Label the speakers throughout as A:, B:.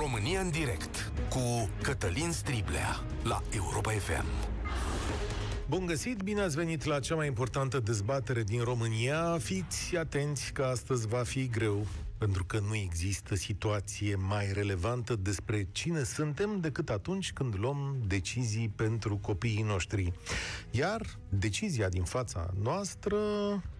A: România în direct cu Cătălin Striblea la Europa FM.
B: Bun găsit, bine ați venit la cea mai importantă dezbatere din România. Fiți atenți că astăzi va fi greu, pentru că nu există situație mai relevantă despre cine suntem decât atunci când luăm decizii pentru copiii noștri. Iar decizia din fața noastră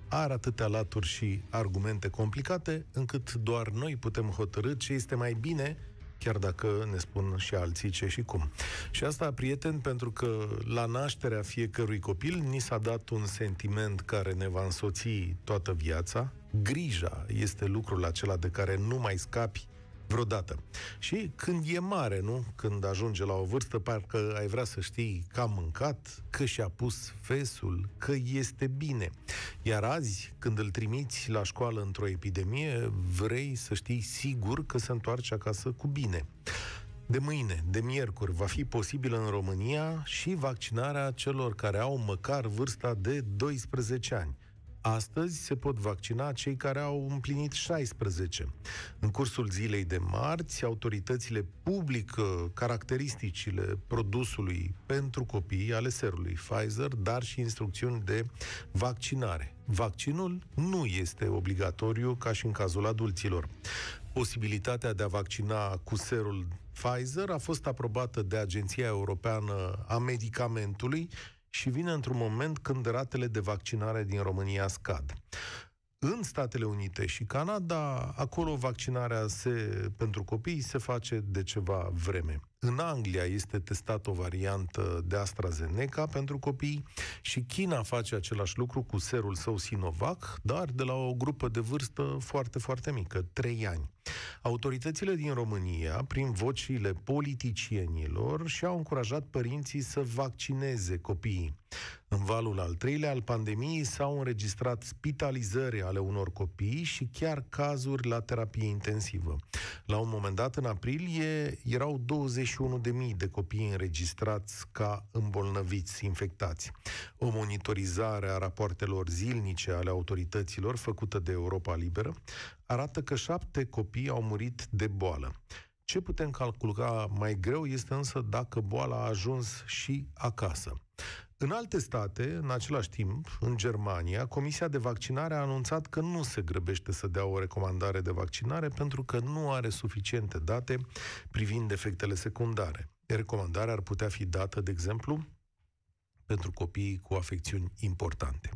B: are atâtea laturi și argumente complicate, încât doar noi putem hotărâ ce este mai bine chiar dacă ne spun și alții ce și cum. Și asta, prieten, pentru că la nașterea fiecărui copil ni s-a dat un sentiment care ne va însoți toată viața. Grija este lucrul acela de care nu mai scapi vreodată. Și când e mare, nu? Când ajunge la o vârstă, parcă ai vrea să știi că a mâncat, că și-a pus fesul, că este bine. Iar azi, când îl trimiți la școală într-o epidemie, vrei să știi sigur că se întoarce acasă cu bine. De mâine, de miercuri, va fi posibilă în România și vaccinarea celor care au măcar vârsta de 12 ani. Astăzi se pot vaccina cei care au împlinit 16. În cursul zilei de marți, autoritățile publică caracteristicile produsului pentru copii ale serului Pfizer, dar și instrucțiuni de vaccinare. Vaccinul nu este obligatoriu ca și în cazul adulților. Posibilitatea de a vaccina cu serul Pfizer a fost aprobată de Agenția Europeană a Medicamentului și vine într-un moment când ratele de vaccinare din România scad. În Statele Unite și Canada, acolo vaccinarea se, pentru copii se face de ceva vreme. În Anglia este testată o variantă de AstraZeneca pentru copii și China face același lucru cu serul său Sinovac, dar de la o grupă de vârstă foarte, foarte mică, 3 ani. Autoritățile din România, prin vocile politicienilor, și-au încurajat părinții să vaccineze copiii. În valul al treilea al pandemiei s-au înregistrat spitalizări ale unor copii și chiar cazuri la terapie intensivă. La un moment dat, în aprilie, erau 21.000 de copii înregistrați ca îmbolnăviți, infectați. O monitorizare a rapoartelor zilnice ale autorităților făcută de Europa Liberă arată că șapte copii au murit de boală. Ce putem calcula mai greu este însă dacă boala a ajuns și acasă. În alte state, în același timp, în Germania, Comisia de Vaccinare a anunțat că nu se grăbește să dea o recomandare de vaccinare pentru că nu are suficiente date privind efectele secundare. Recomandarea ar putea fi dată, de exemplu, pentru copiii cu afecțiuni importante.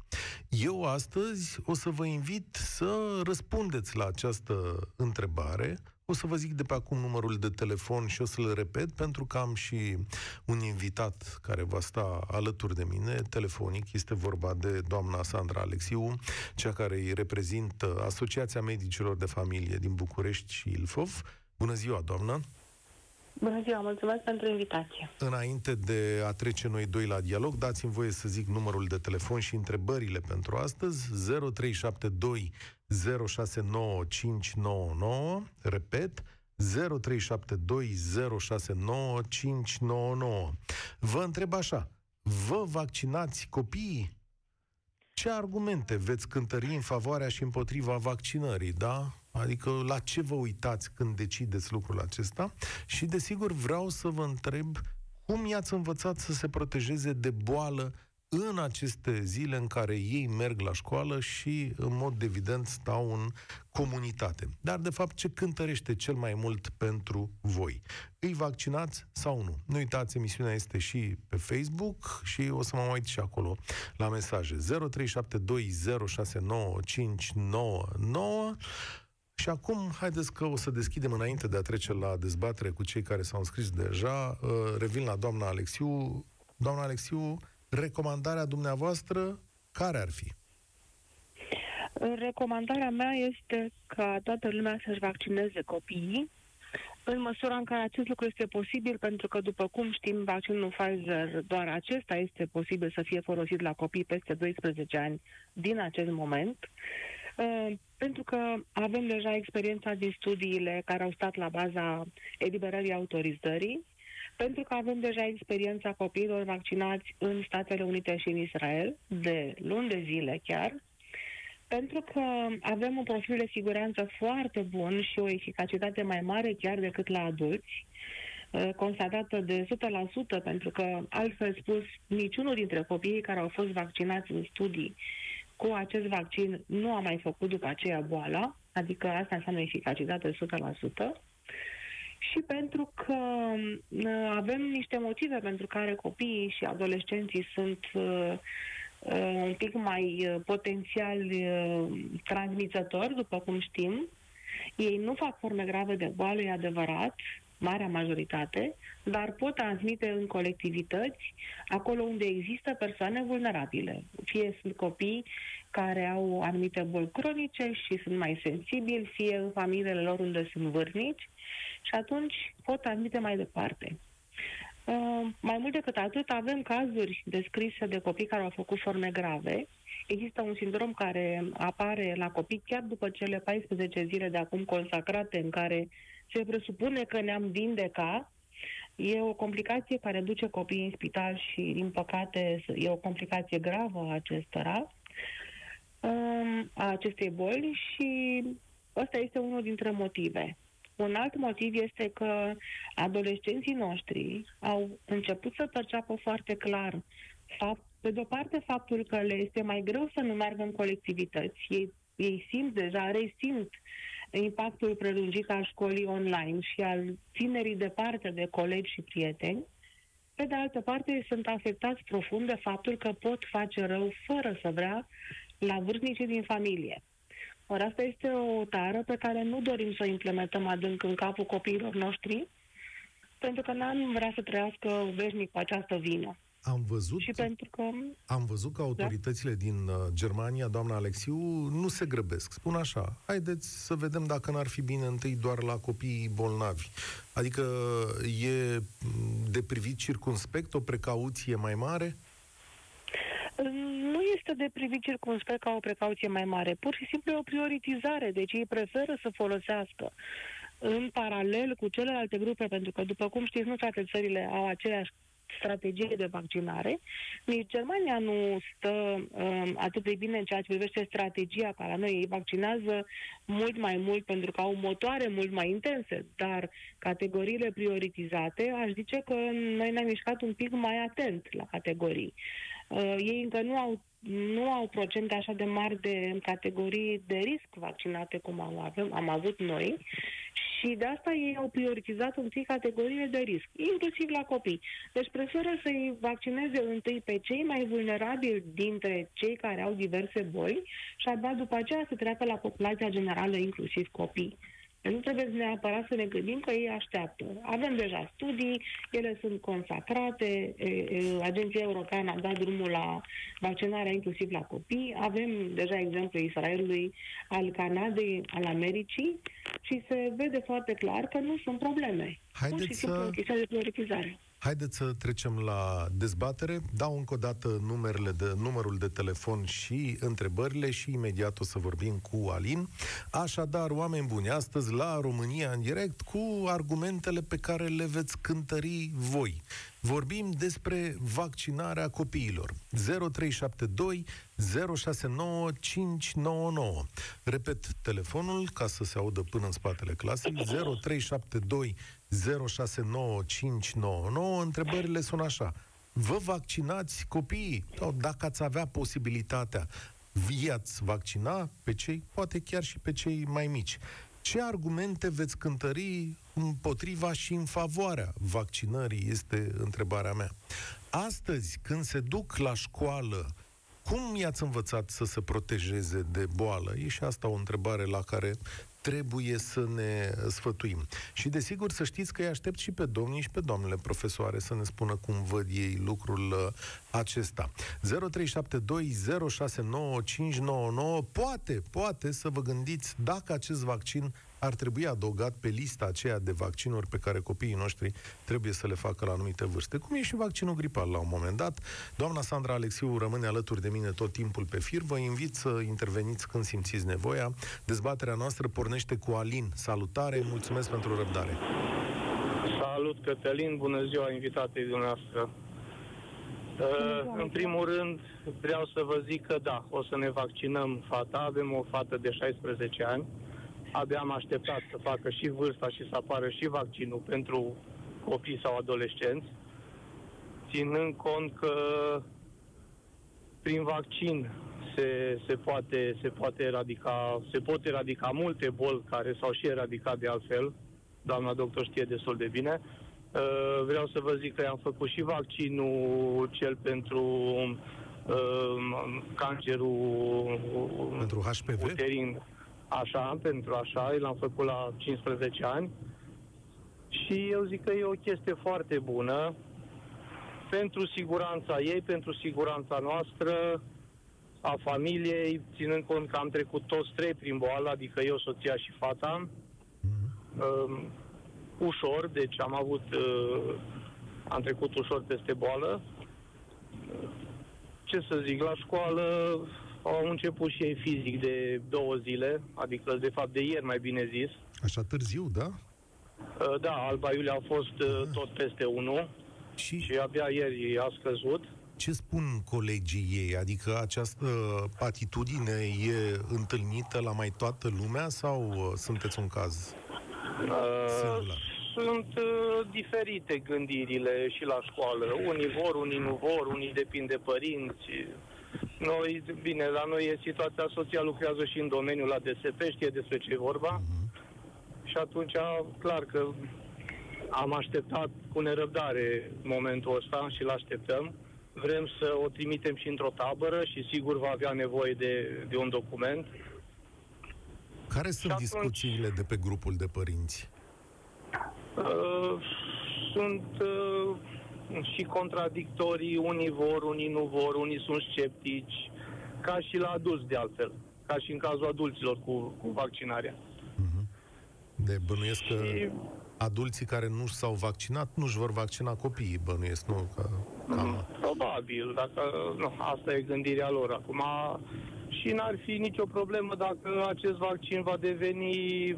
B: Eu astăzi o să vă invit să răspundeți la această întrebare. O să vă zic de pe acum numărul de telefon și o să-l repet pentru că am și un invitat care va sta alături de mine, telefonic. Este vorba de doamna Sandra Alexiu, cea care îi reprezintă Asociația Medicilor de Familie din București și Ilfov. Bună ziua, doamnă!
C: Bună ziua, mulțumesc pentru invitație.
B: Înainte de a trece noi doi la dialog, dați-mi voie să zic numărul de telefon și întrebările pentru astăzi, 0372 069599, repet, 0372 069599. Vă întreb așa, vă vaccinați copiii? Ce argumente veți cântări în favoarea și împotriva vaccinării, da? Adică la ce vă uitați când decideți lucrul acesta? Și desigur vreau să vă întreb cum i-ați învățat să se protejeze de boală în aceste zile în care ei merg la școală și, în mod evident, stau în comunitate. Dar, de fapt, ce cântărește cel mai mult pentru voi? Îi vaccinați sau nu? Nu uitați, emisiunea este și pe Facebook și o să mă uit și acolo la mesaje. 0372069599 și acum, haideți că o să deschidem înainte de a trece la dezbatere cu cei care s-au înscris deja. Uh, revin la doamna Alexiu. Doamna Alexiu, recomandarea dumneavoastră care ar fi?
C: Recomandarea mea este ca toată lumea să-și vaccineze copiii, în măsura în care acest lucru este posibil, pentru că, după cum știm, vaccinul Pfizer, doar acesta este posibil să fie folosit la copii peste 12 ani din acest moment. Uh, pentru că avem deja experiența din studiile care au stat la baza eliberării autorizării, pentru că avem deja experiența copiilor vaccinați în Statele Unite și în Israel, de luni de zile chiar, Pentru că avem un profil de siguranță foarte bun și o eficacitate mai mare chiar decât la adulți, uh, constatată de 100%, pentru că, altfel spus, niciunul dintre copiii care au fost vaccinați în studii cu acest vaccin nu a mai făcut după aceea boala, adică asta înseamnă eficacitate 100%, și pentru că uh, avem niște motive pentru care copiii și adolescenții sunt uh, uh, un pic mai uh, potențial uh, transmițători, după cum știm. Ei nu fac forme grave de boală, e adevărat, marea majoritate, dar pot transmite în colectivități acolo unde există persoane vulnerabile. Fie sunt copii care au anumite boli cronice și sunt mai sensibili, fie în familiile lor unde sunt vârnici și atunci pot transmite mai departe. Uh, mai mult decât atât, avem cazuri descrise de copii care au făcut forme grave. Există un sindrom care apare la copii chiar după cele 14 zile de acum consacrate în care se presupune că ne-am vindeca. E o complicație care duce copiii în spital și, din păcate, e o complicație gravă a acestora, um, a acestei boli și ăsta este unul dintre motive. Un alt motiv este că adolescenții noștri au început să perceapă foarte clar fapt, pe de-o parte faptul că le este mai greu să nu meargă în colectivități. Ei, ei simt deja, resimt impactul prelungit al școlii online și al ținerii departe de colegi și prieteni. Pe de altă parte, sunt afectați profund de faptul că pot face rău fără să vrea la vârstnicii din familie. Ori asta este o tară pe care nu dorim să o implementăm adânc în capul copiilor noștri, pentru că n-am vrea să trăiască veșnic cu această vină.
B: Am văzut,
C: și pentru că,
B: am văzut că autoritățile da? din uh, Germania, doamna Alexiu, nu se grăbesc. Spun așa, haideți să vedem dacă n-ar fi bine întâi doar la copiii bolnavi. Adică e de privit circunspect o precauție mai mare?
C: Nu este de privit circunspect ca o precauție mai mare. Pur și simplu e o prioritizare. Deci ei preferă să folosească în paralel cu celelalte grupe, pentru că, după cum știți, nu toate țările au aceeași strategie de vaccinare. Nici Germania nu stă um, atât de bine în ceea ce privește strategia ca la noi. Ei vaccinează mult mai mult pentru că au motoare mult mai intense, dar categoriile prioritizate, aș zice că noi ne-am mișcat un pic mai atent la categorii. Uh, ei încă nu au nu au procente așa de mari de categorii de risc vaccinate cum am, avem, am avut noi și de asta ei au prioritizat un pic categoriile de risc, inclusiv la copii. Deci preferă să-i vaccineze întâi pe cei mai vulnerabili dintre cei care au diverse boli și abia după aceea să treacă la populația generală, inclusiv copii. Nu trebuie neapărat să ne gândim că ei așteaptă. Avem deja studii, ele sunt consacrate, Agenția Europeană a dat drumul la vaccinarea inclusiv la copii, avem deja exemplu Israelului, al Canadei, al Americii și se vede foarte clar că nu sunt probleme.
B: Haideți să...
C: de prioritizare.
B: Haideți să trecem la dezbatere. Dau încă o dată numerele de, numărul de telefon și întrebările și imediat o să vorbim cu Alin. Așadar, oameni buni, astăzi la România în direct cu argumentele pe care le veți cântări voi. Vorbim despre vaccinarea copiilor. 0372 069 599. Repet telefonul ca să se audă până în spatele clasei. 0372 069599. Întrebările sunt așa. Vă vaccinați copiii? Sau dacă ați avea posibilitatea, i-ați vaccina pe cei, poate chiar și pe cei mai mici. Ce argumente veți cântări împotriva și în favoarea vaccinării, este întrebarea mea. Astăzi, când se duc la școală, cum i-ați învățat să se protejeze de boală? E și asta o întrebare la care trebuie să ne sfătuim. Și desigur să știți că îi aștept și pe domnii și pe doamnele profesoare să ne spună cum văd ei lucrul uh, acesta. 0372069599 poate, poate să vă gândiți dacă acest vaccin ar trebui adăugat pe lista aceea de vaccinuri pe care copiii noștri trebuie să le facă la anumite vârste. Cum e și vaccinul gripal la un moment dat. Doamna Sandra Alexiu rămâne alături de mine tot timpul pe fir. Vă invit să interveniți când simțiți nevoia. Dezbaterea noastră pornește cu Alin. Salutare, mulțumesc pentru răbdare.
D: Salut, Cătălin, bună ziua invitatei dumneavoastră. Uh, în primul rând, vreau să vă zic că da, o să ne vaccinăm fata. Avem o fată de 16 ani. Abia am așteptat să facă și vârsta și să apară și vaccinul pentru copii sau adolescenți, ținând cont că prin vaccin se, se, poate, se, poate eradica, se pot eradica multe boli care s-au și eradicat de altfel. Doamna doctor știe destul de bine. Uh, vreau să vă zic că am făcut și vaccinul cel pentru uh, cancerul
B: pentru HPV?
D: uterin. Așa, pentru așa, l-am făcut la 15 ani. Și eu zic că e o chestie foarte bună pentru siguranța ei, pentru siguranța noastră, a familiei, ținând cont că am trecut toți trei prin boală, adică eu, soția și fata, mm-hmm. uh, ușor, deci am avut, uh, am trecut ușor peste boală. Ce să zic, la școală au început și ei fizic de două zile, adică de fapt de ieri mai bine zis.
B: Așa târziu, da?
D: Uh, da, Alba Iulia a fost uh, tot peste 1 și... și abia ieri a scăzut.
B: Ce spun colegii ei? Adică această atitudine e întâlnită la mai toată lumea sau uh, sunteți un caz
D: uh, Sunt uh, diferite gândirile și la școală. Unii vor, unii nu vor, unii depind de părinți. Noi, bine, la noi e situația soția lucrează și în domeniul la DSP, știe despre ce e vorba. Uh-huh. Și atunci, clar că am așteptat cu nerăbdare momentul ăsta și l-așteptăm. Vrem să o trimitem și într-o tabără și sigur va avea nevoie de, de un document.
B: Care sunt atunci, discuțiile de pe grupul de părinți?
D: Uh, sunt uh, și contradictorii, unii vor, unii nu vor, unii sunt sceptici, ca și la adulți de altfel, ca și în cazul adulților cu, cu vaccinarea. Uh-huh.
B: De bănuiesc că și adulții care nu s-au vaccinat nu-și vor vaccina copiii, bănuiesc, nu? Că,
D: ca... Mm, probabil, dacă, nu, asta e gândirea lor. Acum, și n-ar fi nicio problemă dacă acest vaccin va deveni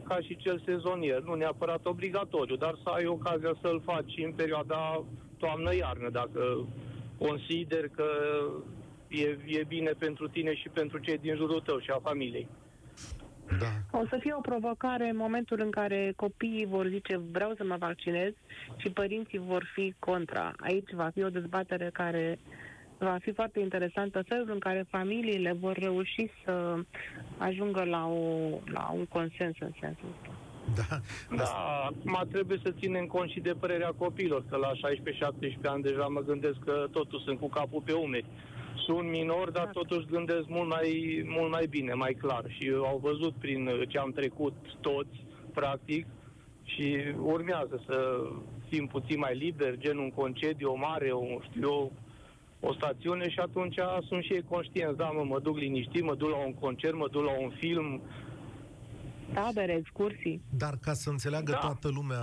D: ca și cel sezonier, nu neapărat obligatoriu, dar să ai ocazia să-l faci în perioada toamnă-iarnă, dacă consider că e, e bine pentru tine și pentru cei din jurul tău și a familiei.
C: Da. O să fie o provocare în momentul în care copiii vor zice vreau să mă vaccinez și părinții vor fi contra. Aici va fi o dezbatere care va fi foarte interesantă, felul în care familiile vor reuși să ajungă la, o, la un consens în sensul ăsta.
D: Da. Da, acum trebuie să ținem cont și de părerea copiilor, că la 16-17 ani deja mă gândesc că totul sunt cu capul pe umeri sunt minori, dar totuși gândesc mult mai, mult mai bine, mai clar. Și au văzut prin ce am trecut toți, practic, și urmează să fim puțin mai liberi, gen un concediu, o mare, o, știu eu, o stațiune și atunci sunt și ei conștienți, da, mă, mă duc liniștit, mă duc la un concert, mă duc la un film,
C: tabere, excursii.
B: Dar ca să înțeleagă da. toată lumea,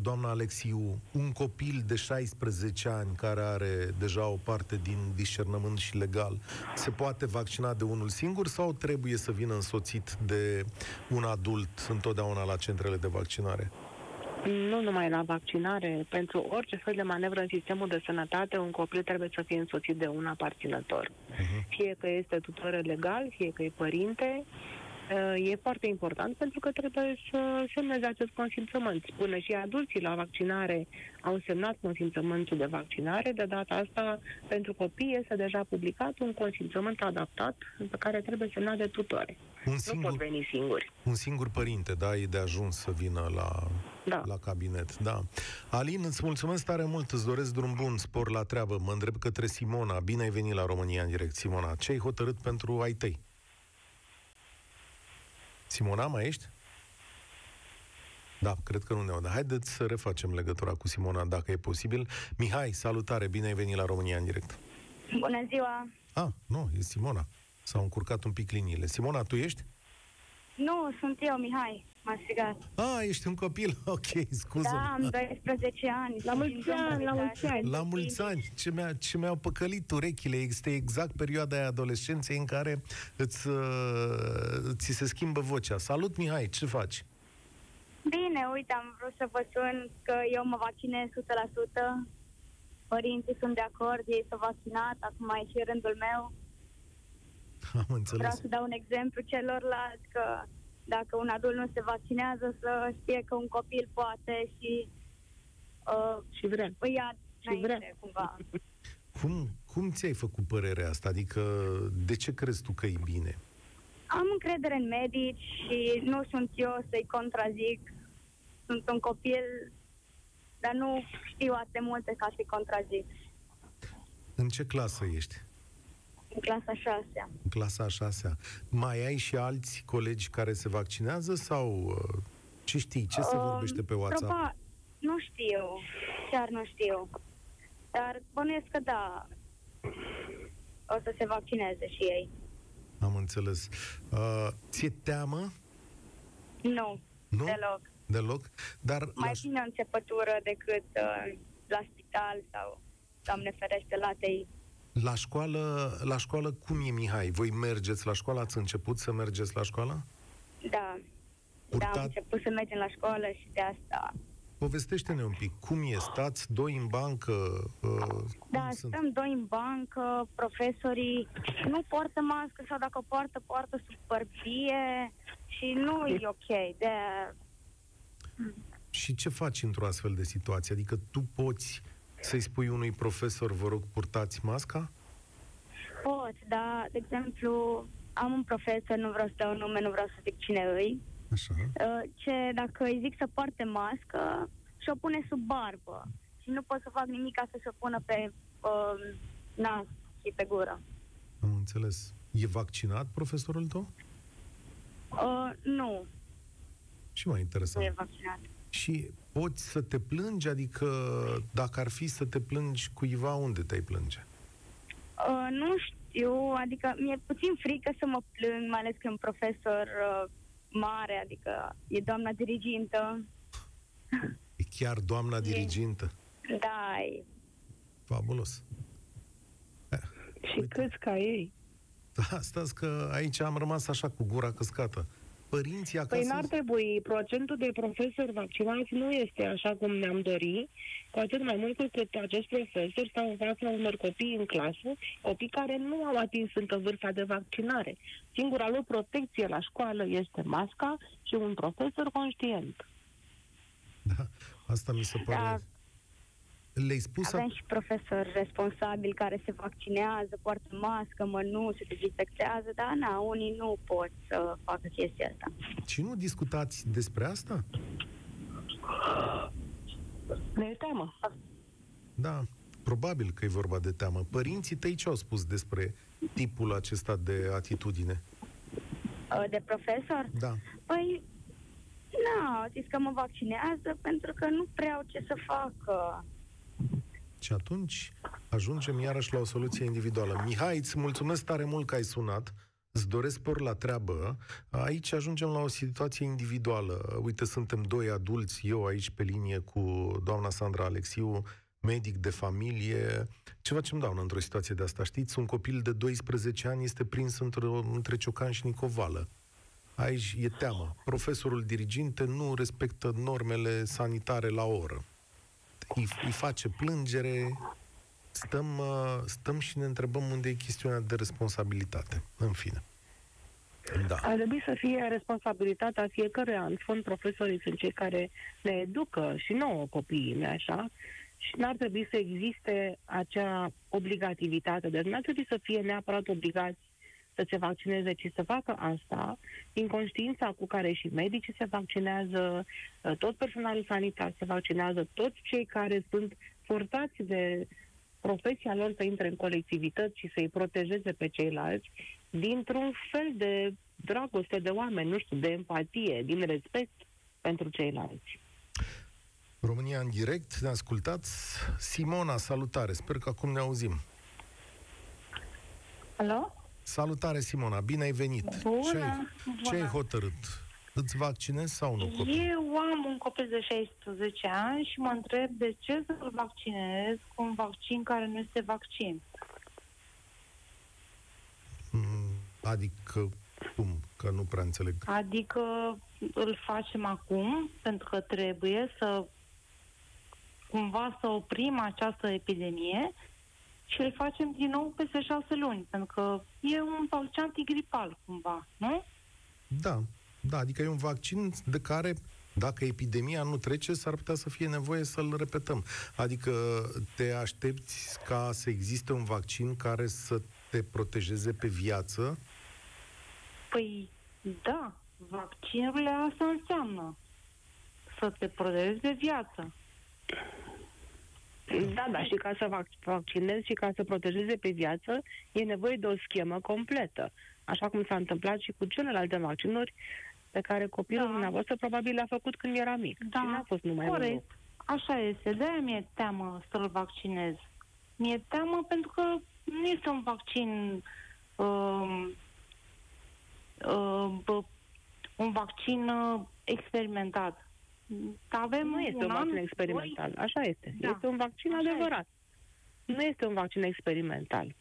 B: doamna Alexiu, un copil de 16 ani care are deja o parte din discernământ și legal, se poate vaccina de unul singur sau trebuie să vină însoțit de un adult întotdeauna la centrele de vaccinare?
C: Nu numai la vaccinare, pentru orice fel de manevră în sistemul de sănătate, un copil trebuie să fie însoțit de un aparținător. Uh-huh. Fie că este tutor legal, fie că e părinte, e foarte important pentru că trebuie să semneze acest consimțământ. Până și adulții la vaccinare au semnat consimțământul de vaccinare. De data asta, pentru copii este deja publicat un consimțământ adaptat pe care trebuie semnat de tutore. Un singur, nu pot veni singuri.
B: Un singur părinte, da, e de ajuns să vină la, da. la cabinet. Da. Alin, îți mulțumesc tare mult, îți doresc drum bun, spor la treabă. Mă întreb către Simona. Bine ai venit la România în direct, Simona. Ce ai hotărât pentru ai tăi? Simona, mai ești? Da, cred că nu ne audă. Haideți să refacem legătura cu Simona, dacă e posibil. Mihai, salutare, bine ai venit la România în direct.
E: Bună ziua!
B: Ah, nu, e Simona. S-au încurcat un pic liniile. Simona, tu ești?
E: Nu, sunt eu, Mihai. M-a strigat.
B: Ah, ești un copil? Ok, scuză
E: Da, am 12 ani.
C: La mulți ani, la mulți ani.
B: La mulți ani. Ce, mi-a, ce mi-au păcălit urechile este exact perioada aia adolescenței în care îți, uh, ți se schimbă vocea. Salut, Mihai, ce faci?
E: Bine, uite, am vrut să vă spun că eu mă vaccinez 100%. părinții sunt de acord, ei s-au vaccinat, acum e și rândul meu.
B: Am
E: Vreau
B: înțeles.
E: să dau un exemplu celorlalți că dacă un adult nu se vaccinează, să știe că un copil poate și uh,
C: Și vrea.
E: îi ia
C: Și
E: înainte,
C: vrea.
E: cumva.
B: Cum, cum ți-ai făcut părerea asta? Adică, de ce crezi tu că e bine?
E: Am încredere în medici și nu sunt eu să-i contrazic. Sunt un copil, dar nu știu atât de multe ca să-i contrazic.
B: În ce clasă ești?
E: În clasa 6
B: În clasa a șasea. Mai ai și alți colegi care se vaccinează sau uh, ce știi? Ce se
E: Um,
B: vorbește pe WhatsApp?
E: Proba, nu știu, chiar nu știu. Dar bănuiesc că da, o să se vaccineze și ei.
B: Am înțeles. Uh, ți-e teamă?
E: Nu,
B: Nu?
E: deloc.
B: Deloc? Dar
E: Mai
B: la,
E: bine o înțepătură decât uh, la spital sau, Doamne ferește, la TI.
B: La, școală, la școală cum e, Mihai? Voi mergeți la școală? Ați început să mergeți la școală?
E: Da.
B: Purtat-
E: Da, am început să mergem la școală și de asta.
B: Povestește-ne un pic. Cum e? Stați doi în bancă? Uh,
E: Da,
B: cum sunt?
E: stăm doi în bancă, profesorii nu poartă mască sau dacă poartă, poartă superbie și nu e ok. De
B: Și ce faci într-o astfel de situație? Adică tu poți să-i spui unui profesor, vă rog, purtați masca?
E: pot, da, de exemplu, am un profesor, nu vreau să dau nume, nu vreau să zic cine îi,
B: Așa.
E: uh, ce dacă îi zic să poarte mască, și-o pune sub barbă. Și nu pot să fac nimic ca să și-o pună pe uh, nas și pe gură.
B: Am înțeles. E vaccinat profesorul tău?
E: Uh, nu,
B: Și mai
E: nu
B: interesant.
E: e vaccinat.
B: Și poți să te plângi? Adică dacă ar fi să te plângi cuiva, unde te-ai plânge?
E: Uh, nu știu, adică mi-e puțin frică să mă plâng, mai ales că e un profesor uh, mare, adică e doamna dirigintă.
B: E chiar doamna dirigintă.
E: Da, e
B: Fabulos.
C: Și câți ca ei.
B: Da, stați că aici am rămas așa cu gura căscată. Părinții acasă...
C: Păi n-ar trebui. Procentul de profesori vaccinați nu este așa cum ne-am dori, cu atât mai mult cu cât acest profesor stau în fața unor copii în clasă, copii care nu au atins încă vârsta de vaccinare. Singura lor protecție la școală este masca și un profesor conștient.
B: Da, asta mi se pare...
E: Da.
B: Le-ai spus
E: Avem și profesori responsabili care se vaccinează, poartă mască, mănuși, se dezinfectează, dar na, unii nu pot să facă chestia asta.
B: și nu discutați despre asta?
C: Ne teamă.
B: Da, probabil că e vorba de teamă. Părinții tăi ce au spus despre tipul acesta de atitudine?
E: Uh, De profesor?
B: Da.
E: Păi, nu, zis că mă vaccinează pentru că nu prea au ce să facă.
B: Și atunci ajungem iarăși la o soluție individuală. Mihai, îți mulțumesc tare mult că ai sunat. Îți doresc spor la treabă. Aici ajungem la o situație individuală. Uite, suntem doi adulți, eu aici pe linie cu doamna Sandra Alexiu, medic de familie. Ce facem, doamnă, într-o situație de asta? Știți, un copil de 12 ani este prins într-o, între Ciocan și Nicovală. Aici e teamă. Profesorul diriginte nu respectă normele sanitare la oră. Îi, îi face plângere, stăm, uh, stăm și ne întrebăm unde e chestiunea de responsabilitate. În fine. Da.
C: Ar trebui să fie responsabilitatea fiecăruia. În fond, profesorii sunt cei care ne educă și nouă copiii, nu așa? Și n-ar trebui să existe acea obligativitate. Deci n-ar trebui să fie neapărat obligați să se vaccineze, ci să facă asta din conștiința cu care și medicii se vaccinează, tot personalul sanitar se vaccinează, toți cei care sunt forțați de profesia lor să intre în colectivități și să-i protejeze pe ceilalți, dintr-un fel de dragoste de oameni, nu știu, de empatie, din respect pentru ceilalți.
B: România în direct, ne ascultați. Simona, salutare, sper că acum ne auzim.
E: Alo?
B: Salutare, Simona, bine ai venit.
E: Bună,
B: ce, ai, ce ai
E: bună.
B: hotărât? Îți vaccinezi sau nu copil?
F: Eu am un copil de 16 ani și mă întreb de ce să-l vaccinez cu un vaccin care nu este vaccin.
B: Mm, Adică, cum? Că nu prea înțeleg.
F: Adică îl facem acum pentru că trebuie să cumva să oprim această epidemie și îl facem din nou peste șase luni, pentru că e un vaccin antigripal, cumva, nu?
B: Da, da, adică e un vaccin de care dacă epidemia nu trece, s-ar putea să fie nevoie să-l repetăm. Adică te aștepți ca să existe un vaccin care să te protejeze pe viață?
F: Păi, da, vaccinurile asta înseamnă să te protejezi de viață.
C: Da, da, și ca să vac- vaccinezi și ca să protejeze pe viață, e nevoie de o schemă completă. Așa cum s-a întâmplat și cu celelalte vaccinuri pe care copilul
F: Da.
C: dumneavoastră probabil le-a făcut când era mic.
F: Da,
C: și n-a fost numai unul.
F: corect. Așa este. De-aia mi-e teamă să-l vaccinez. Mi-e teamă pentru că nu este un vaccin um, uh, bă, un vaccin uh, experimentat. Avem
C: Nu este un
F: an,
C: vaccin experimental, așa este.
F: Da.
C: Este un vaccin
F: Așa
C: adevărat. Nu este un vaccin experimental.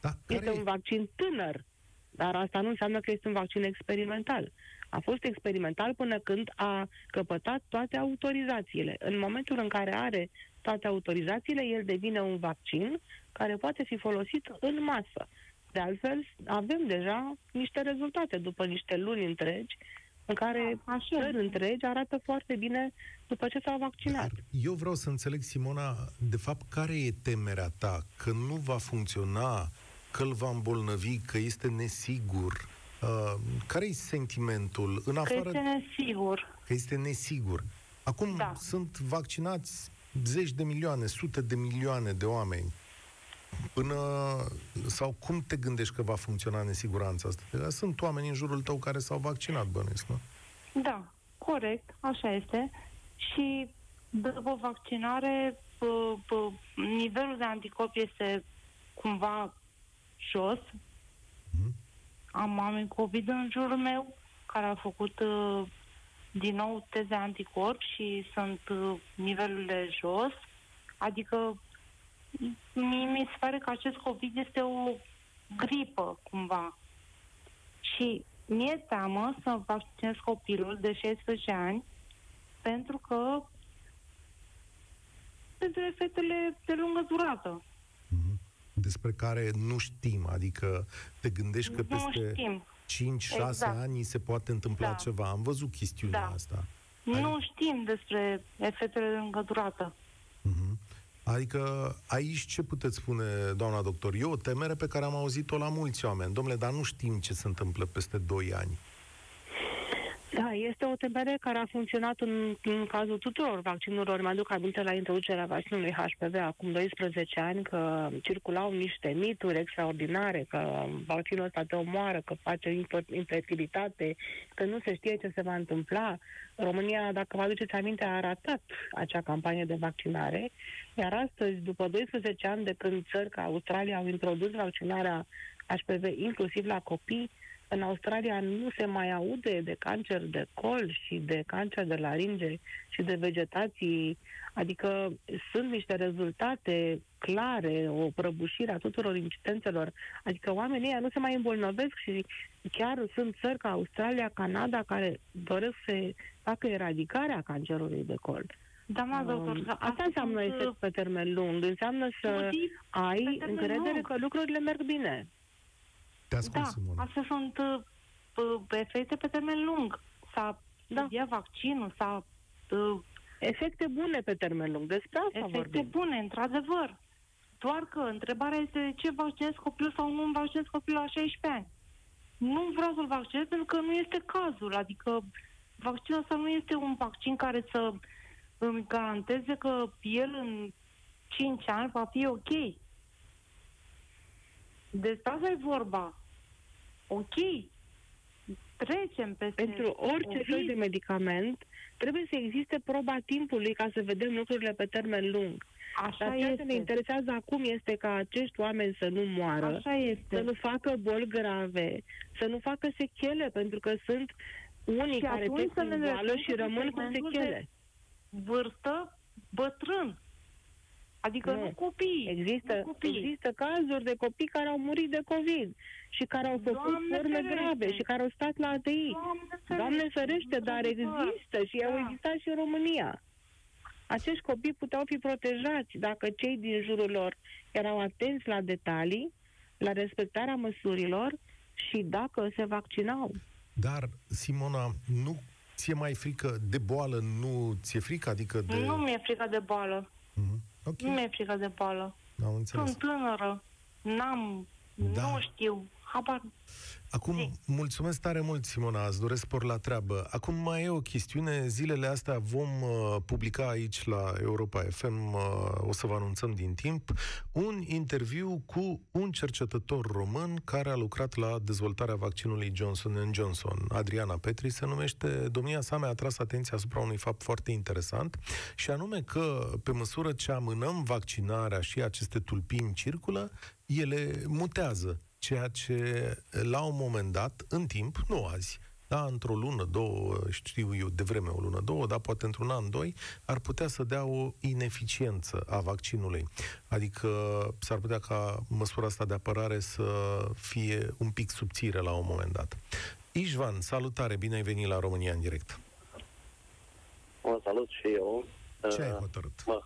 B: Da, care
C: Este
B: e?
C: un vaccin tânăr, dar asta nu înseamnă că este un vaccin experimental. A fost experimental până când a căpătat toate autorizațiile. În momentul în care are toate autorizațiile, el devine un vaccin care poate fi folosit în masă. De altfel, avem deja niște rezultate după niște luni întregi în care
F: Da, așa
C: țări
F: este.
C: întregi arată foarte bine după ce s-au vaccinat.
B: Dar eu vreau să înțeleg, Simona, de fapt, care e temerea ta? Că nu va funcționa, că îl va îmbolnăvi, că este nesigur? Uh, care e sentimentul? În
F: Că
B: afară
F: este nesigur.
B: că este nesigur. Acum
F: Da.
B: sunt vaccinați zeci de milioane, sute de milioane de oameni. Până... Sau cum te gândești că va funcționa nesiguranța asta? Sunt oameni în jurul tău care s-au vaccinat, bănuiesc, nu?
F: Da, corect, așa este. Și după vaccinare, p- p- nivelul de anticorpi este cumva jos.
B: Mhm.
F: Am oameni COVID în jurul meu care au făcut uh, din nou teze anticorp și sunt uh, nivelurile jos. Adică mie mi se pare că acest COVID este o gripă cumva. Și mi-e teamă să vaccinez copilul de 16 ani pentru că pentru efectele de lungă durată.
B: Mhm. Despre care nu știm, adică te gândești că
F: nu
B: peste
F: știm.
B: 5-6
F: Exact.
B: ani se poate întâmpla
F: Da.
B: ceva. Am văzut chestiunea
F: Da.
B: asta.
F: Nu știm despre efectele de lungă durată.
B: Mhm. Adică aici ce puteți spune, doamna doctor? E o temere pe care am auzit-o la mulți oameni. Domnule, dar nu știm ce se întâmplă peste 2 ani.
C: Da, este o temere care a funcționat în, în cazul tuturor vaccinurilor. Mă-aduc aminte la introducerea vaccinului HPV acum 12 ani că circulau niște mituri extraordinare, că vaccinul ăsta te omoară, că face infer- infertilitate, că nu se știe ce se va întâmpla. România, dacă vă aduceți aminte, a ratat acea campanie de vaccinare, iar astăzi, după 12 ani de când țări ca Australia au introdus vaccinarea HPV inclusiv la copii, în Australia nu se mai aude de cancer de col și de cancer de laringe și de vegetații, adică sunt niște rezultate clare, o prăbușire a tuturor incidențelor, adică oamenii ăia nu se mai îmbolnăvesc și chiar sunt țări ca Australia, Canada, care doresc să facă eradicarea cancerului de col.
F: Doamna doctor,
C: Um,
F: că
C: Asta înseamnă
F: sunt,
C: efect pe termen lung, înseamnă să
F: studii
C: ai
F: pe termen
C: încredere
F: lung.
C: că lucrurile merg bine.
B: Te ascult,
F: Da,
B: Simona.
F: astea sunt uh, p- efecte pe termen lung. S-a
C: Da.
F: studiat vaccinul, s-a uh,
C: Efecte bune pe termen lung, despre asta
F: efecte
C: vorbim.
F: bune, într-adevăr. Doar că întrebarea este de ce vaccinez copilul sau nu vaccinez copilul la 16 ani. Nu vreau să-l vaccinez pentru că nu este cazul. Adică vaccinul ăsta nu este un vaccin care să îmi garanteze că el în 5 ani va fi ok. Despre asta e vorba. Ok. Trecem peste...
C: Pentru orice
F: COVID.
C: fel de medicament, trebuie să existe proba timpului ca să vedem lucrurile pe termen lung.
F: Așa
C: Dar ceea ce ne
F: este.
C: interesează acum este ca acești oameni să nu moară,
F: Așa este.
C: să nu facă boli grave, să nu facă sechele, pentru că sunt unii
F: Și
C: care
F: atunci
C: trec
F: să
C: prin
F: ne
C: boală
F: lăsăm
C: și
F: cu
C: rămân cu
F: segmentul de-
C: sechele.
F: Vârstă bătrân. Adică nu,
C: Nu.
F: copii.
C: Există,
F: nu copii.
C: există cazuri de copii care au murit de COVID și care au făcut
F: Doamne
C: forme
F: ferește!
C: grave și care au stat la ATI.
F: Doamne ferește,
C: Doamne ferește, dar
F: într-adevăr.
C: există și au
F: Da.
C: existat și în România. acești copii puteau fi protejați dacă cei din jurul lor erau atenți la detalii, la respectarea măsurilor și dacă se vaccinau.
B: Dar, Simona, nu ți-e mai frică de boală? Nu ți-e frică? Adică de...
F: Nu mi-e frică de boală.
B: Mm-hmm. Okay.
F: Nu mi-e frică de boală.
B: Am înțeles.
F: Sunt tânără. N-am...
B: Da.
F: Nu știu. Habar...
B: Acum,
F: Zi.
B: mulțumesc tare mult, Simona, îți doresc spor la treabă. Acum mai e o chestiune, zilele astea vom uh, publica aici la Europa FM, uh, o să vă anunțăm din timp, un interviu cu un cercetător român care a lucrat la dezvoltarea vaccinului Johnson Johnson. Adriana Petri se numește, domnia sa mi-a atras atenția asupra unui fapt foarte interesant, și anume că pe măsură ce amânăm vaccinarea și aceste tulpini circulă, ele mutează ceea ce la un moment dat, în timp, nu azi, da, într-o lună, două, știu eu, de vreme o lună, două, dar poate într-un an, doi, ar putea să dea o ineficiență a vaccinului. Adică s-ar putea ca măsura asta de apărare să fie un pic subțire la un moment dat. Ișvan, salutare, bine ai venit la România în direct.
G: Mă salut și eu.
B: Ce ai
G: Uh,
B: hotărât?
G: Mă,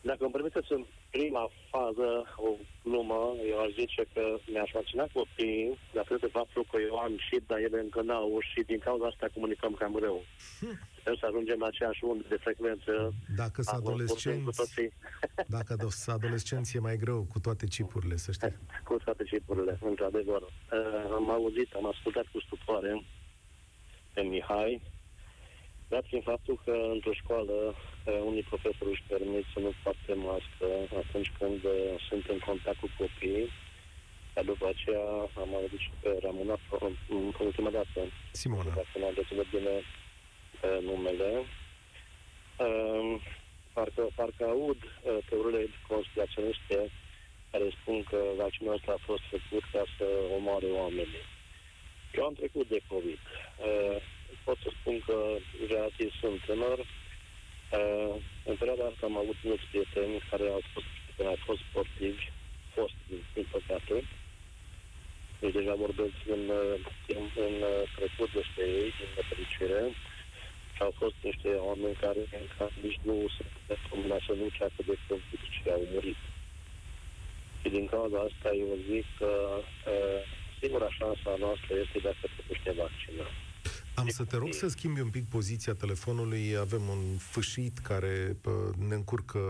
G: dacă îmi permiteți în prima fază o glumă, eu aș zice că mi-aș vaccina copiii, datorită de faptul că eu am și, dar ele încă n-au și din cauza asta comunicăm cam rău. Sper să ajungem la aceeași undă de frecvență.
B: Dacă sunt
G: a vorbim cu
B: adolescenți,
G: toții,
B: dacă sunt adolescenți e mai greu cu toate chipurile, să știi.
G: cu toate cipurile, într-adevăr. Uh, am auzit, am ascultat cu stupoare pe Mihai, dat fiind faptul că într-o școală uh, unii profesori își permit să nu poarte mască atunci când uh, sunt în contact cu copiii, dar după aceea am auzit și pe Ramona în ultima dată,
B: Simona.
G: dacă nu am reținut bine uh, numele. Uh, parcă, parcă aud uh, teoriile conspiraționiste care spun că vaccinul ăsta a fost făcut ca să omoare oamenii. Eu am trecut de COVID. Uh, pot să spun că relativ sunt tânăr. Uh, în perioada asta am avut mulți prieteni care au spus că au fost sportivi, fost, din păcate. Deci deja vorbesc în, uh, în, în uh, trecut despre ei, din nefericire. Și au fost niște oameni care, care nici nu se putea combina să nu ceacă de COVID și au murit. Și din cauza asta eu zic că uh, singura șansă a noastră este dacă totuși ne vaccinăm.
B: Am să te rog să schimbi un pic poziția telefonului. Avem un fâșit care pă, ne încurcă,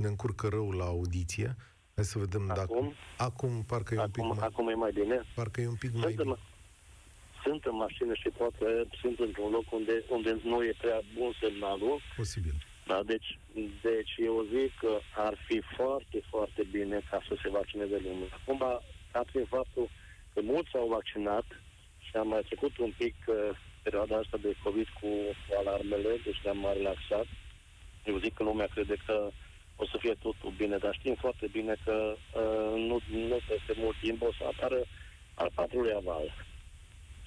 B: ne încurcă rău la audiție. Hai să vedem dacă...
G: Acum?
B: Acum parcă e un pic
G: Acum,
B: mai...
G: acum e mai bine.
B: Parcă e un pic mai...
G: Sunt în, sunt în mașină și poate sunt într-un loc unde, unde nu e prea bun semnalul.
B: Posibil.
G: Da, deci, deci eu zic că ar fi foarte, foarte bine ca să se vaccineze lumea. Acum, dat fiind faptul că mulți s-au vaccinat și am mai trecut un pic uh, perioada asta de COVID cu alarmele, deci ne-am mai relaxat. Eu zic că lumea crede că o să fie totul bine, dar știm foarte bine că uh, nu, nu peste mult timp o să apară al patrulea val.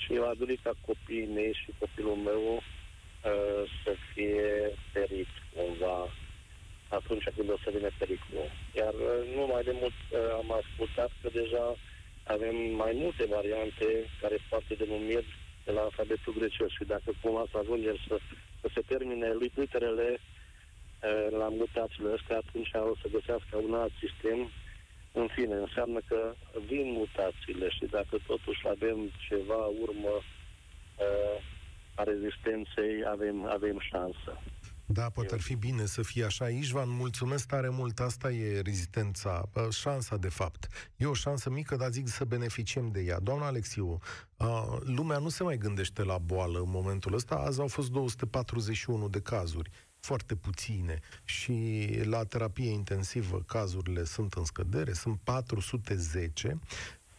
G: Și eu aș dori ca copiii mei și copilul meu uh, să fie ferit cumva atunci când o să vină pericolul. Iar uh, nu mai de mult uh, am ascultat că deja avem mai multe variante care poate denumiri de la alfabetul grecesc și dacă cumva să ajungem să, să se termine literele uh, la mutațiile astea, atunci o să găsească un alt sistem. În fine, înseamnă că vin mutațiile și dacă totuși avem ceva urmă uh, a rezistenței, avem, avem șansă.
B: Da, poate ar fi bine să fie așa. Ișvan, mulțumesc tare mult. Asta e rezistența, uh, șansa, de fapt. E o șansă mică, dar zic să beneficiem de ea. Doamna Alexiu, uh, lumea nu se mai gândește la boală în momentul ăsta. Azi au fost 241 de cazuri foarte puține și la terapie intensivă cazurile sunt în scădere, sunt 410.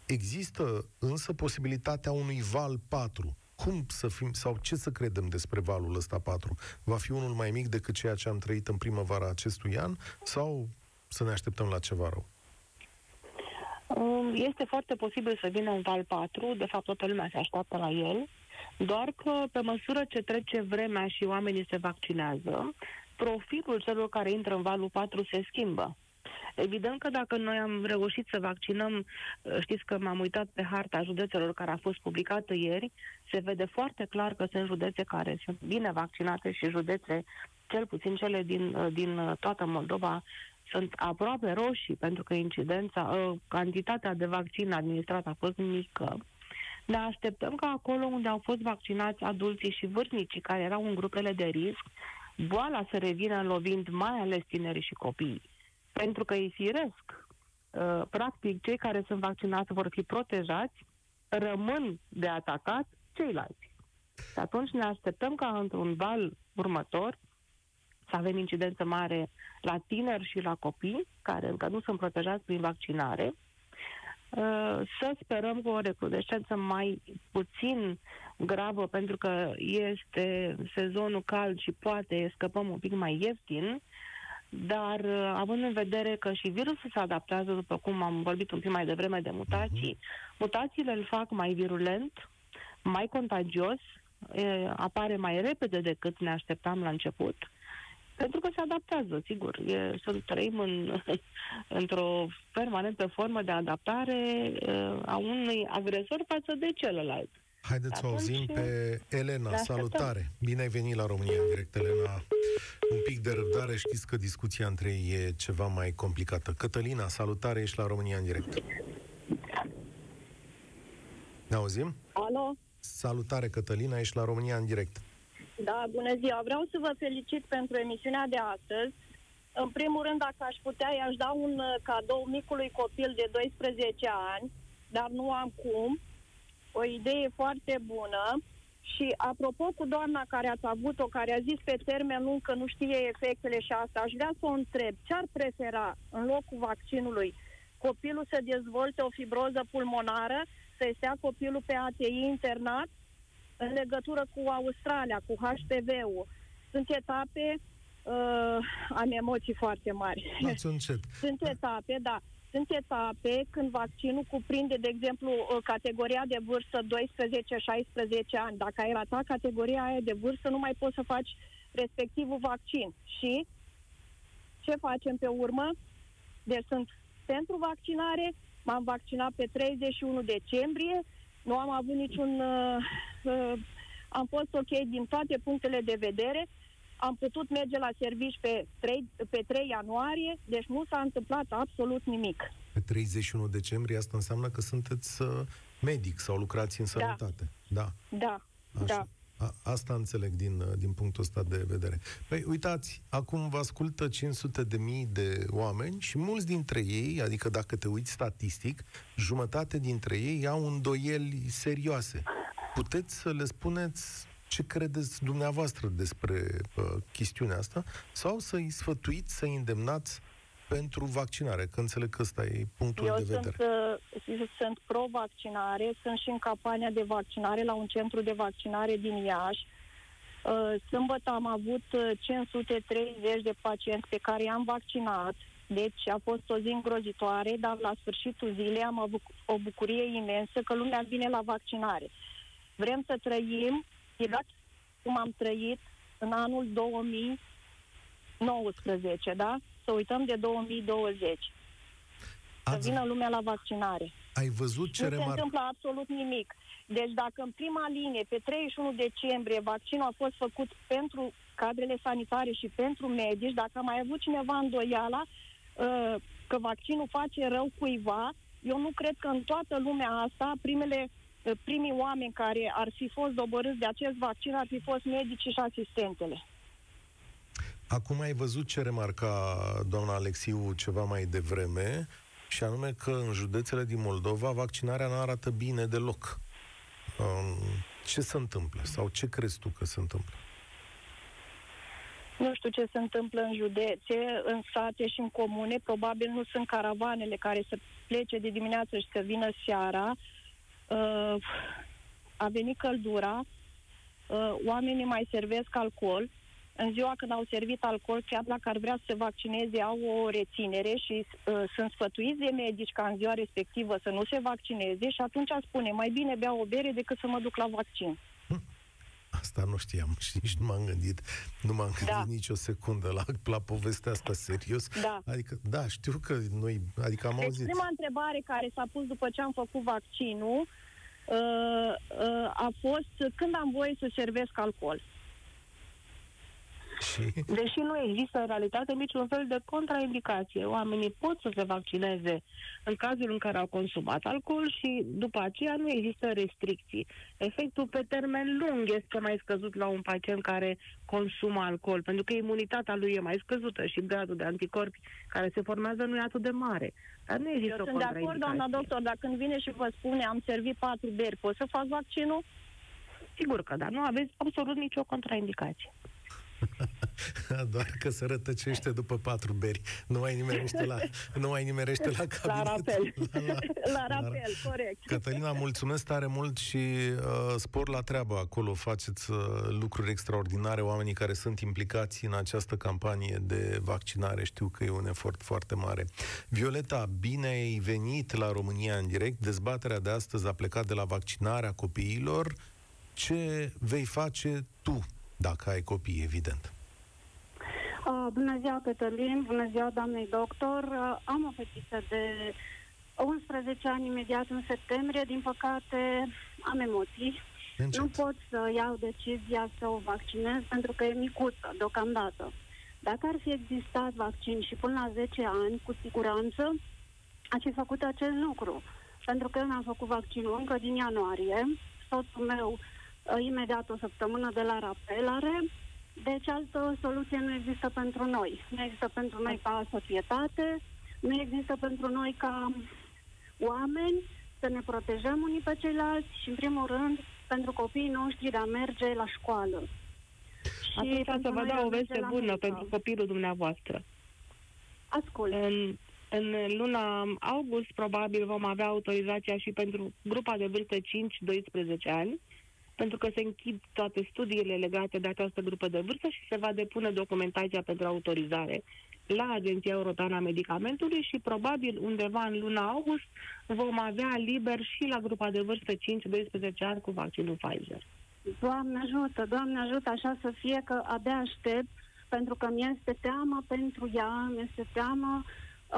B: Există însă posibilitatea unui val 4. Cum să fim, sau ce să credem despre valul ăsta 4? Va fi unul mai mic decât ceea ce am trăit în primăvara acestui an sau să ne așteptăm la ceva rău?
C: Um, Este foarte posibil să vină un val 4, de fapt toată lumea se așteaptă la el, doar că pe măsură ce trece vremea și oamenii se vaccinează, profilul celor care intră în valul 4 se schimbă. Evident că dacă noi am reușit să vaccinăm, știți că m-am uitat pe harta județelor care a fost publicată ieri, se vede foarte clar că sunt județe care sunt bine vaccinate și județe, cel puțin cele din, din toată Moldova, sunt aproape roșii, pentru că incidența, ă, cantitatea de vaccin administrat a fost mică. Ne așteptăm ca acolo unde au fost vaccinați adulții și vârstnicii care erau în grupele de risc, boala să revină lovind mai ales tinerii și copiii. Pentru că e firesc. Ă, practic, cei care sunt vaccinați vor fi protejați, rămân de atacat ceilalți. Și atunci ne așteptăm ca într-un val următor să avem incidență mare la tineri și la copii, care încă nu sunt protejați prin vaccinare, uh, să sperăm cu o recrudescență mai puțin gravă, pentru că este sezonul cald și poate scăpăm un pic mai ieftin, dar uh, având în vedere că și virusul se adaptează, după cum am vorbit un pic mai devreme de mutații, uh-huh. mutațiile îl fac mai virulent, mai contagios, apare mai repede decât ne așteptam la început pentru că se adaptează, sigur. E, să trăim în, într-o permanentă formă de adaptare uh, a unui agresor față de celălalt.
B: Haideți să auzim pe Elena. Salutare! Bine ai venit la România în direct, Elena. Un pic de răbdare, știți că discuția între ei e ceva mai complicată. Cătălina, salutare, ești la România în direct. Ne auzim?
H: Alo?
B: Salutare, Cătălina, ești la România în direct.
H: Da, bună ziua. Vreau să vă felicit pentru emisiunea de astăzi. În primul rând, dacă aș putea, i-aș da un uh, cadou micului copil de 12 ani, dar nu am cum. O idee foarte bună. Și apropo cu doamna care ați avut-o, care a zis pe termen lung că nu știe efectele și asta, aș vrea să o întreb. Ce ar prefera în locul vaccinului? Copilul să dezvolte o fibroză pulmonară, să stea copilul pe ATI internat în legătură cu Australia, cu HPV-ul. Sunt etape, uh, am emoții foarte mari.
B: încet.
H: Sunt etape, da. Sunt etape când vaccinul cuprinde, de exemplu, uh, categoria de vârstă 12-16 ani. Dacă ai ratat categoria aia de vârstă, nu mai poți să faci respectivul vaccin. Și ce facem pe urmă? Deci sunt pentru vaccinare, m-am vaccinat pe 31 decembrie, nu am avut niciun... Uh, uh, am fost ok din toate punctele de vedere. Am putut merge la servici pe 3, pe 3 ianuarie, deci nu s-a întâmplat absolut nimic.
B: Pe 31 decembrie asta înseamnă că sunteți uh, medic sau lucrați în da. sănătate.
H: Da. Da. Da.
B: Așa. da. A, asta înțeleg din, din punctul ăsta de vedere. Păi, uitați, acum vă ascultă 500 de mii de oameni și mulți dintre ei, adică dacă te uiți statistic, jumătate dintre ei au îndoieli serioase. Puteți să le spuneți ce credeți dumneavoastră despre uh, chestiunea asta sau să-i sfătuiți, să-i îndemnați pentru vaccinare, că înțeleg că ăsta e punctul
H: Eu
B: de vedere.
H: Sunt, uh, sunt pro-vaccinare, sunt și în campania de vaccinare la un centru de vaccinare din Iași. Uh, sâmbătă am avut 530 uh, de pacienți pe care i-am vaccinat, deci a fost o zi îngrozitoare, dar la sfârșitul zilei am avut o bucurie imensă că lumea vine la vaccinare. Vrem să trăim exact cum am trăit în anul 2019, da? să uităm de 2020. Ați... Să vină lumea la vaccinare.
B: Ai văzut ce
H: Nu
B: remar...
H: se întâmplă absolut nimic. Deci dacă în prima linie, pe 31 decembrie, vaccinul a fost făcut pentru cadrele sanitare și pentru medici, dacă a mai avut cineva îndoiala uh, că vaccinul face rău cuiva, eu nu cred că în toată lumea asta primele uh, primii oameni care ar fi fost dobărâți de acest vaccin ar fi fost medicii și asistentele.
B: Acum ai văzut ce remarca doamna Alexiu ceva mai devreme, și anume că în județele din Moldova vaccinarea nu arată bine deloc. Ce se întâmplă? Sau ce crezi tu că se întâmplă?
H: Nu știu ce se întâmplă în județe, în sate și în comune. Probabil nu sunt caravanele care să plece de dimineață și să vină seara. Uh, a venit căldura, uh, oamenii mai servesc alcool, în ziua când au servit alcool, chiar dacă ar vrea să se vaccineze, au o reținere și uh, sunt sfătuiți de medici ca în ziua respectivă să nu se vaccineze și atunci spune, mai bine beau o bere decât să mă duc la vaccin.
B: Asta nu știam și nici nu m-am gândit. Nu m-am gândit da. nicio secundă la, la povestea asta serios.
H: Da.
B: Adică, da, știu că noi, adică am
H: deci
B: auzit.
H: prima întrebare care s-a pus după ce am făcut vaccinul uh, uh, a fost când am voie să servesc alcool.
B: Și...
C: Deși nu există în realitate niciun fel de contraindicație. Oamenii pot să se vaccineze în cazul în care au consumat alcool și după aceea nu există restricții. Efectul pe termen lung este mai scăzut la un pacient care consumă alcool, pentru că imunitatea lui e mai scăzută și gradul de anticorpi care se formează nu e atât de mare. Dar nu există
H: Eu
C: o
H: sunt de acord, doamna doctor, dar când vine și vă spune am servit patru beri, pot să fac vaccinul?
C: Sigur că da, nu aveți absolut nicio contraindicație.
B: Doar că se rătăcește după patru beri. Nu mai nimerește la, nu mai nimerește la cabinet.
H: La rapel. La, la, la rapel, la, corect.
B: Cătălina, mulțumesc tare mult și uh, spor la treabă acolo. Faceți uh, lucruri extraordinare. Oamenii care sunt implicați în această campanie de vaccinare știu că e un efort foarte mare. Violeta, bine ai venit la România în direct. Dezbaterea de astăzi a plecat de la vaccinarea copiilor. Ce vei face tu dacă ai copii, evident.
I: Uh, bună ziua, Cătălin, bună ziua, doamnei doctor. Uh, am o fetiță de 11 ani imediat în septembrie. Din păcate, am emoții.
B: Încet.
I: Nu pot să iau decizia să o vaccinez pentru că e micuță, deocamdată. Dacă ar fi existat vaccin și până la 10 ani, cu siguranță, aș fi făcut acest lucru. Pentru că eu mi-am făcut vaccinul încă din ianuarie. Soțul meu uh, imediat o săptămână de la rapelare. Deci altă soluție nu există pentru noi. Nu există pentru noi ca societate, nu există pentru noi ca oameni să ne protejăm unii pe ceilalți și, în primul rând, pentru copiii noștri de a merge la școală.
C: Atunci să
I: pentru
C: vă
I: noi de a
C: dau o
I: merge
C: veste
I: la
C: bună
I: muncă.
C: pentru copilul dumneavoastră.
I: Ascult.
C: În, în luna august, probabil, vom avea autorizația și pentru grupa de vârstă 5-12 ani, pentru că se închid toate studiile legate de această grupă de vârstă și se va depune documentația pentru autorizare la Agenția Europeană a Medicamentului și probabil undeva în luna august vom avea liber și la grupa de vârstă 5-12 ani cu vaccinul Pfizer.
I: Doamne ajută, Doamne ajută așa să fie că abia aștept, pentru că mi este teamă pentru ea, mi este teamă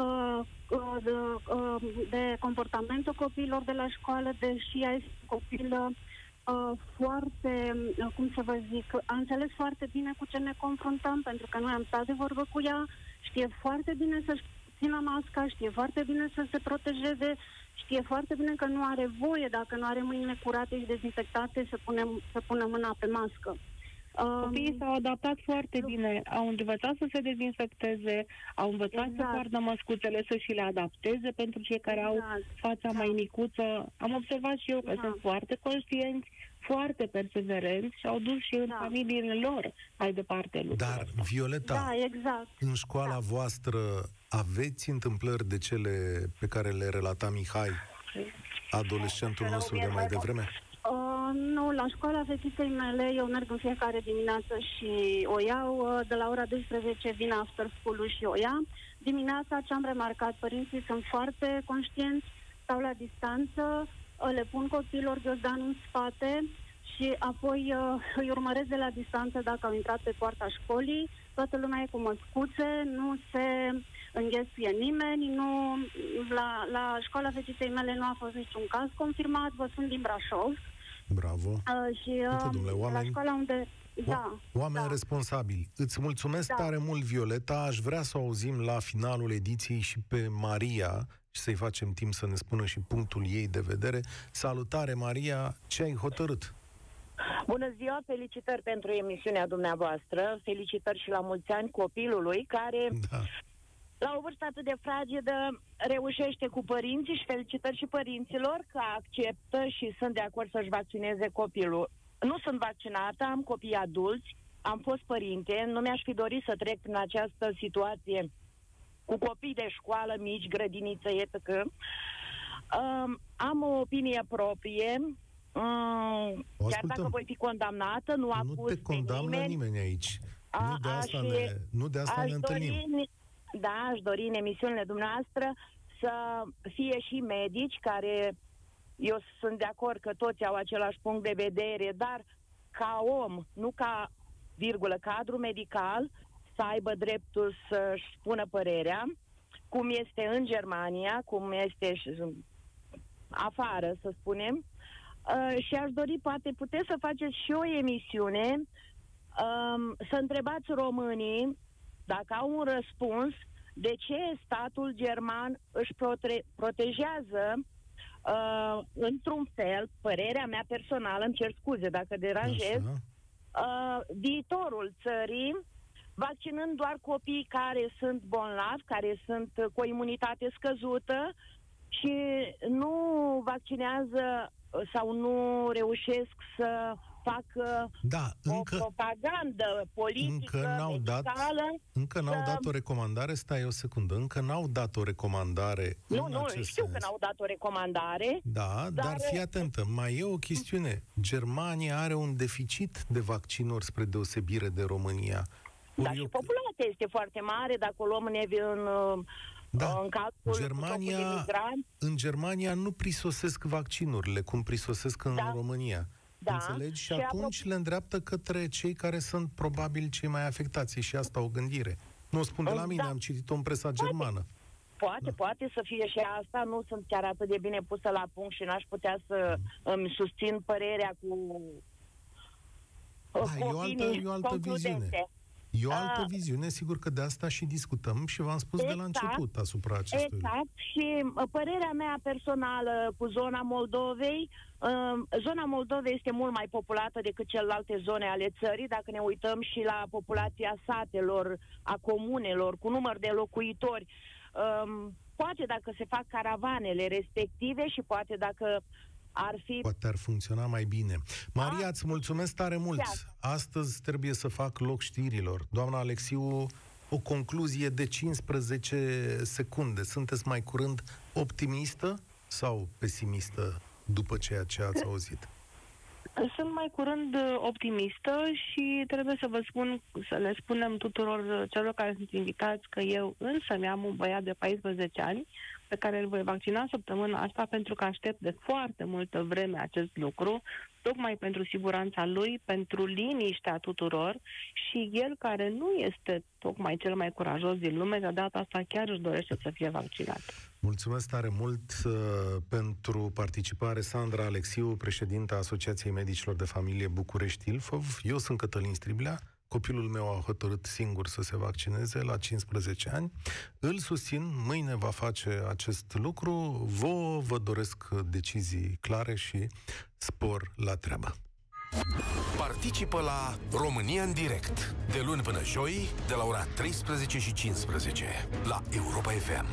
I: uh, uh, de, uh, de comportamentul copiilor de la școală, deși ea este copilă uh, foarte, uh, cum să vă zic, a înțeles foarte bine cu ce ne confruntăm, pentru că noi am stat de vorbă cu ea, știe foarte bine să-și țină masca, știe foarte bine să se protejeze, știe foarte bine că nu are voie, dacă nu are mâinile curate și dezinfectate, să, punem, să pună mâna pe mască.
C: Copiii
I: Um,
C: s-au adaptat foarte bine, au învățat să se dezinfecteze, au învățat
I: Exact.
C: să poartă măscuțele, să și le adapteze pentru cei care au
I: Exact.
C: fața
I: Da.
C: mai micuță. Am observat și eu că
I: Da.
C: sunt foarte conștienți, foarte perseverenți și au dus și în
I: Da.
C: familiile lor mai departe lucrul
B: Dar,
C: ăsta.
B: Violeta,
I: da, exact.
B: în școala voastră aveți întâmplări de cele pe care le relata Mihai, adolescentul nostru de mai devreme?
I: Uh, nu, la școala fetiței mele eu merg în fiecare dimineață și o iau. Uh, de la ora 12 vin after school și o ia. Dimineața ce am remarcat, părinții sunt foarte conștienți, stau la distanță, uh, le pun copiilor ghiozdanul în spate și apoi uh, îi urmăresc de la distanță dacă au intrat pe poarta școlii. Toată lumea e cu măscuțe, nu se înghesuie nimeni, nu, la, la școala fetiței mele nu a fost niciun caz confirmat, vă sunt din Brașov.
B: Bravo!
I: Uh, și
B: Uite,
I: uh,
B: domnule,
I: la
B: oameni-
I: școala unde... Da,
B: O- Oameni
I: da.
B: responsabili, îți mulțumesc
I: Da.
B: tare mult, Violeta. Aș vrea să o auzim la finalul ediției și pe Maria și să-i facem timp să ne spună și punctul ei de vedere. Salutare, Maria! Ce ai hotărât?
J: Bună ziua, felicitări pentru emisiunea dumneavoastră, felicitări și la mulți ani copilului care
B: Da.
J: La o vârstă atât de fragedă reușește cu părinții și felicitări și părinților că acceptă și sunt de acord să-și vaccineze copilul. Nu sunt vaccinată, am copii adulți, am fost părinte, nu mi-aș fi dorit să trec prin această situație cu copii de școală mici, grădiniță, etc. Um, am o opinie proprie, um,
B: O
J: chiar dacă
B: ascultăm.
J: voi fi condamnată, nu
B: Nu
J: acuz
B: te condamnă
J: pe nimeni.
B: nimeni aici.
J: A-
B: nu de asta,
J: aș-
B: ne, nu de asta
J: aș
B: ne
J: dori,
B: întâlnim.
J: Da, aș dori în emisiunile dumneavoastră să fie și medici care, eu sunt de acord că toți au același punct de vedere, dar ca om, nu ca virgulă, cadru medical, să aibă dreptul să-și spună părerea, cum este în Germania, cum este și afară, să spunem. Uh, și aș dori, poate puteți să faceți și o emisiune, um, să întrebați românii dacă au un răspuns de ce statul german își prote- protejează uh, într-un fel, părerea mea personală, îmi cer scuze dacă deranjez, uh, viitorul țării, vaccinând doar copii care sunt bolnavi, care sunt cu o imunitate scăzută și nu vaccinează sau nu reușesc să fac
B: da,
J: o
B: încă,
J: propagandă politică,
B: încă n-au dat,
J: medicală.
B: încă n-au
J: să-
B: dat o recomandare, stai o secundă, încă n-au dat o recomandare
J: Nu,
B: în
J: nu,
B: acest
J: știu
B: sens.
J: că n-au dat o recomandare.
B: Da, dar,
J: Dar-
B: dar fii atentă, mai e o chestiune. Germania are un deficit de vaccinuri spre deosebire de România.
J: Da,
B: Ori
J: și
B: eu-
J: populația este foarte mare, dacă o luăm în, în,
B: Da,
J: în calcul
B: Germania-
J: stocul de migranți.
B: în Germania nu prisosesc vaccinurile, cum prisosesc în
J: Da.
B: România.
J: Da.
B: Înțelegi? Și,
J: Și
B: atunci le îndreaptă către cei care sunt probabil cei mai afectați. E și asta o gândire. Nu o spun de la
J: Da.
B: mine, am citit-o în presa germană.
J: Poate,
B: Da.
J: poate să fie și asta, nu sunt chiar atât de bine pusă la punct și n-aș putea să îmi susțin părerea cu,
B: Da,
J: cu
B: e o altă-
J: opinii
B: e o altă
J: concludente.
B: viziune. E o altă
J: Ah.
B: viziune, sigur că de asta și discutăm și v-am spus de la
J: Exact.
B: început asupra acestui lucru.
J: Exact. Și uh, părerea mea personală cu zona Moldovei, uh, zona Moldovei este mult mai populată decât celelalte zone ale țării, dacă ne uităm și la populația satelor, a comunelor, cu număr de locuitori. Um, poate dacă se fac caravanele respective și poate dacă ar fi
B: Poate ar funcționa mai bine. Maria, îți mulțumesc tare mult.
J: Iată.
B: Astăzi trebuie să fac loc știrilor. Doamna Alexiu, o concluzie de 15 secunde. Sunteți mai curând optimistă sau pesimistă după ceea ce ați auzit?
C: Sunt mai curând uh, optimistă și trebuie să vă spun, să le spunem tuturor uh, celor care sunt invitați că eu însă mi-am un băiat de 14 ani pe care îl voi vaccina săptămâna asta pentru că aștept de foarte multă vreme acest lucru, tocmai pentru siguranța lui, pentru liniștea tuturor și el care nu este tocmai cel mai curajos din lume, de data asta chiar își dorește să fie vaccinat.
B: Mulțumesc tare mult uh, pentru participare, Sandra Alexiu, președinta Asociației Medicilor de Familie București-Ilfov. Eu sunt Cătălin Striblea. Copilul meu a hotărât singur să se vaccineze la 15 ani. Îl susțin, mâine va face acest lucru. Vă vă doresc decizii clare și spor la treabă.
A: Participă la România în direct de luni până joi de la ora 13 și 15 la Europa FM.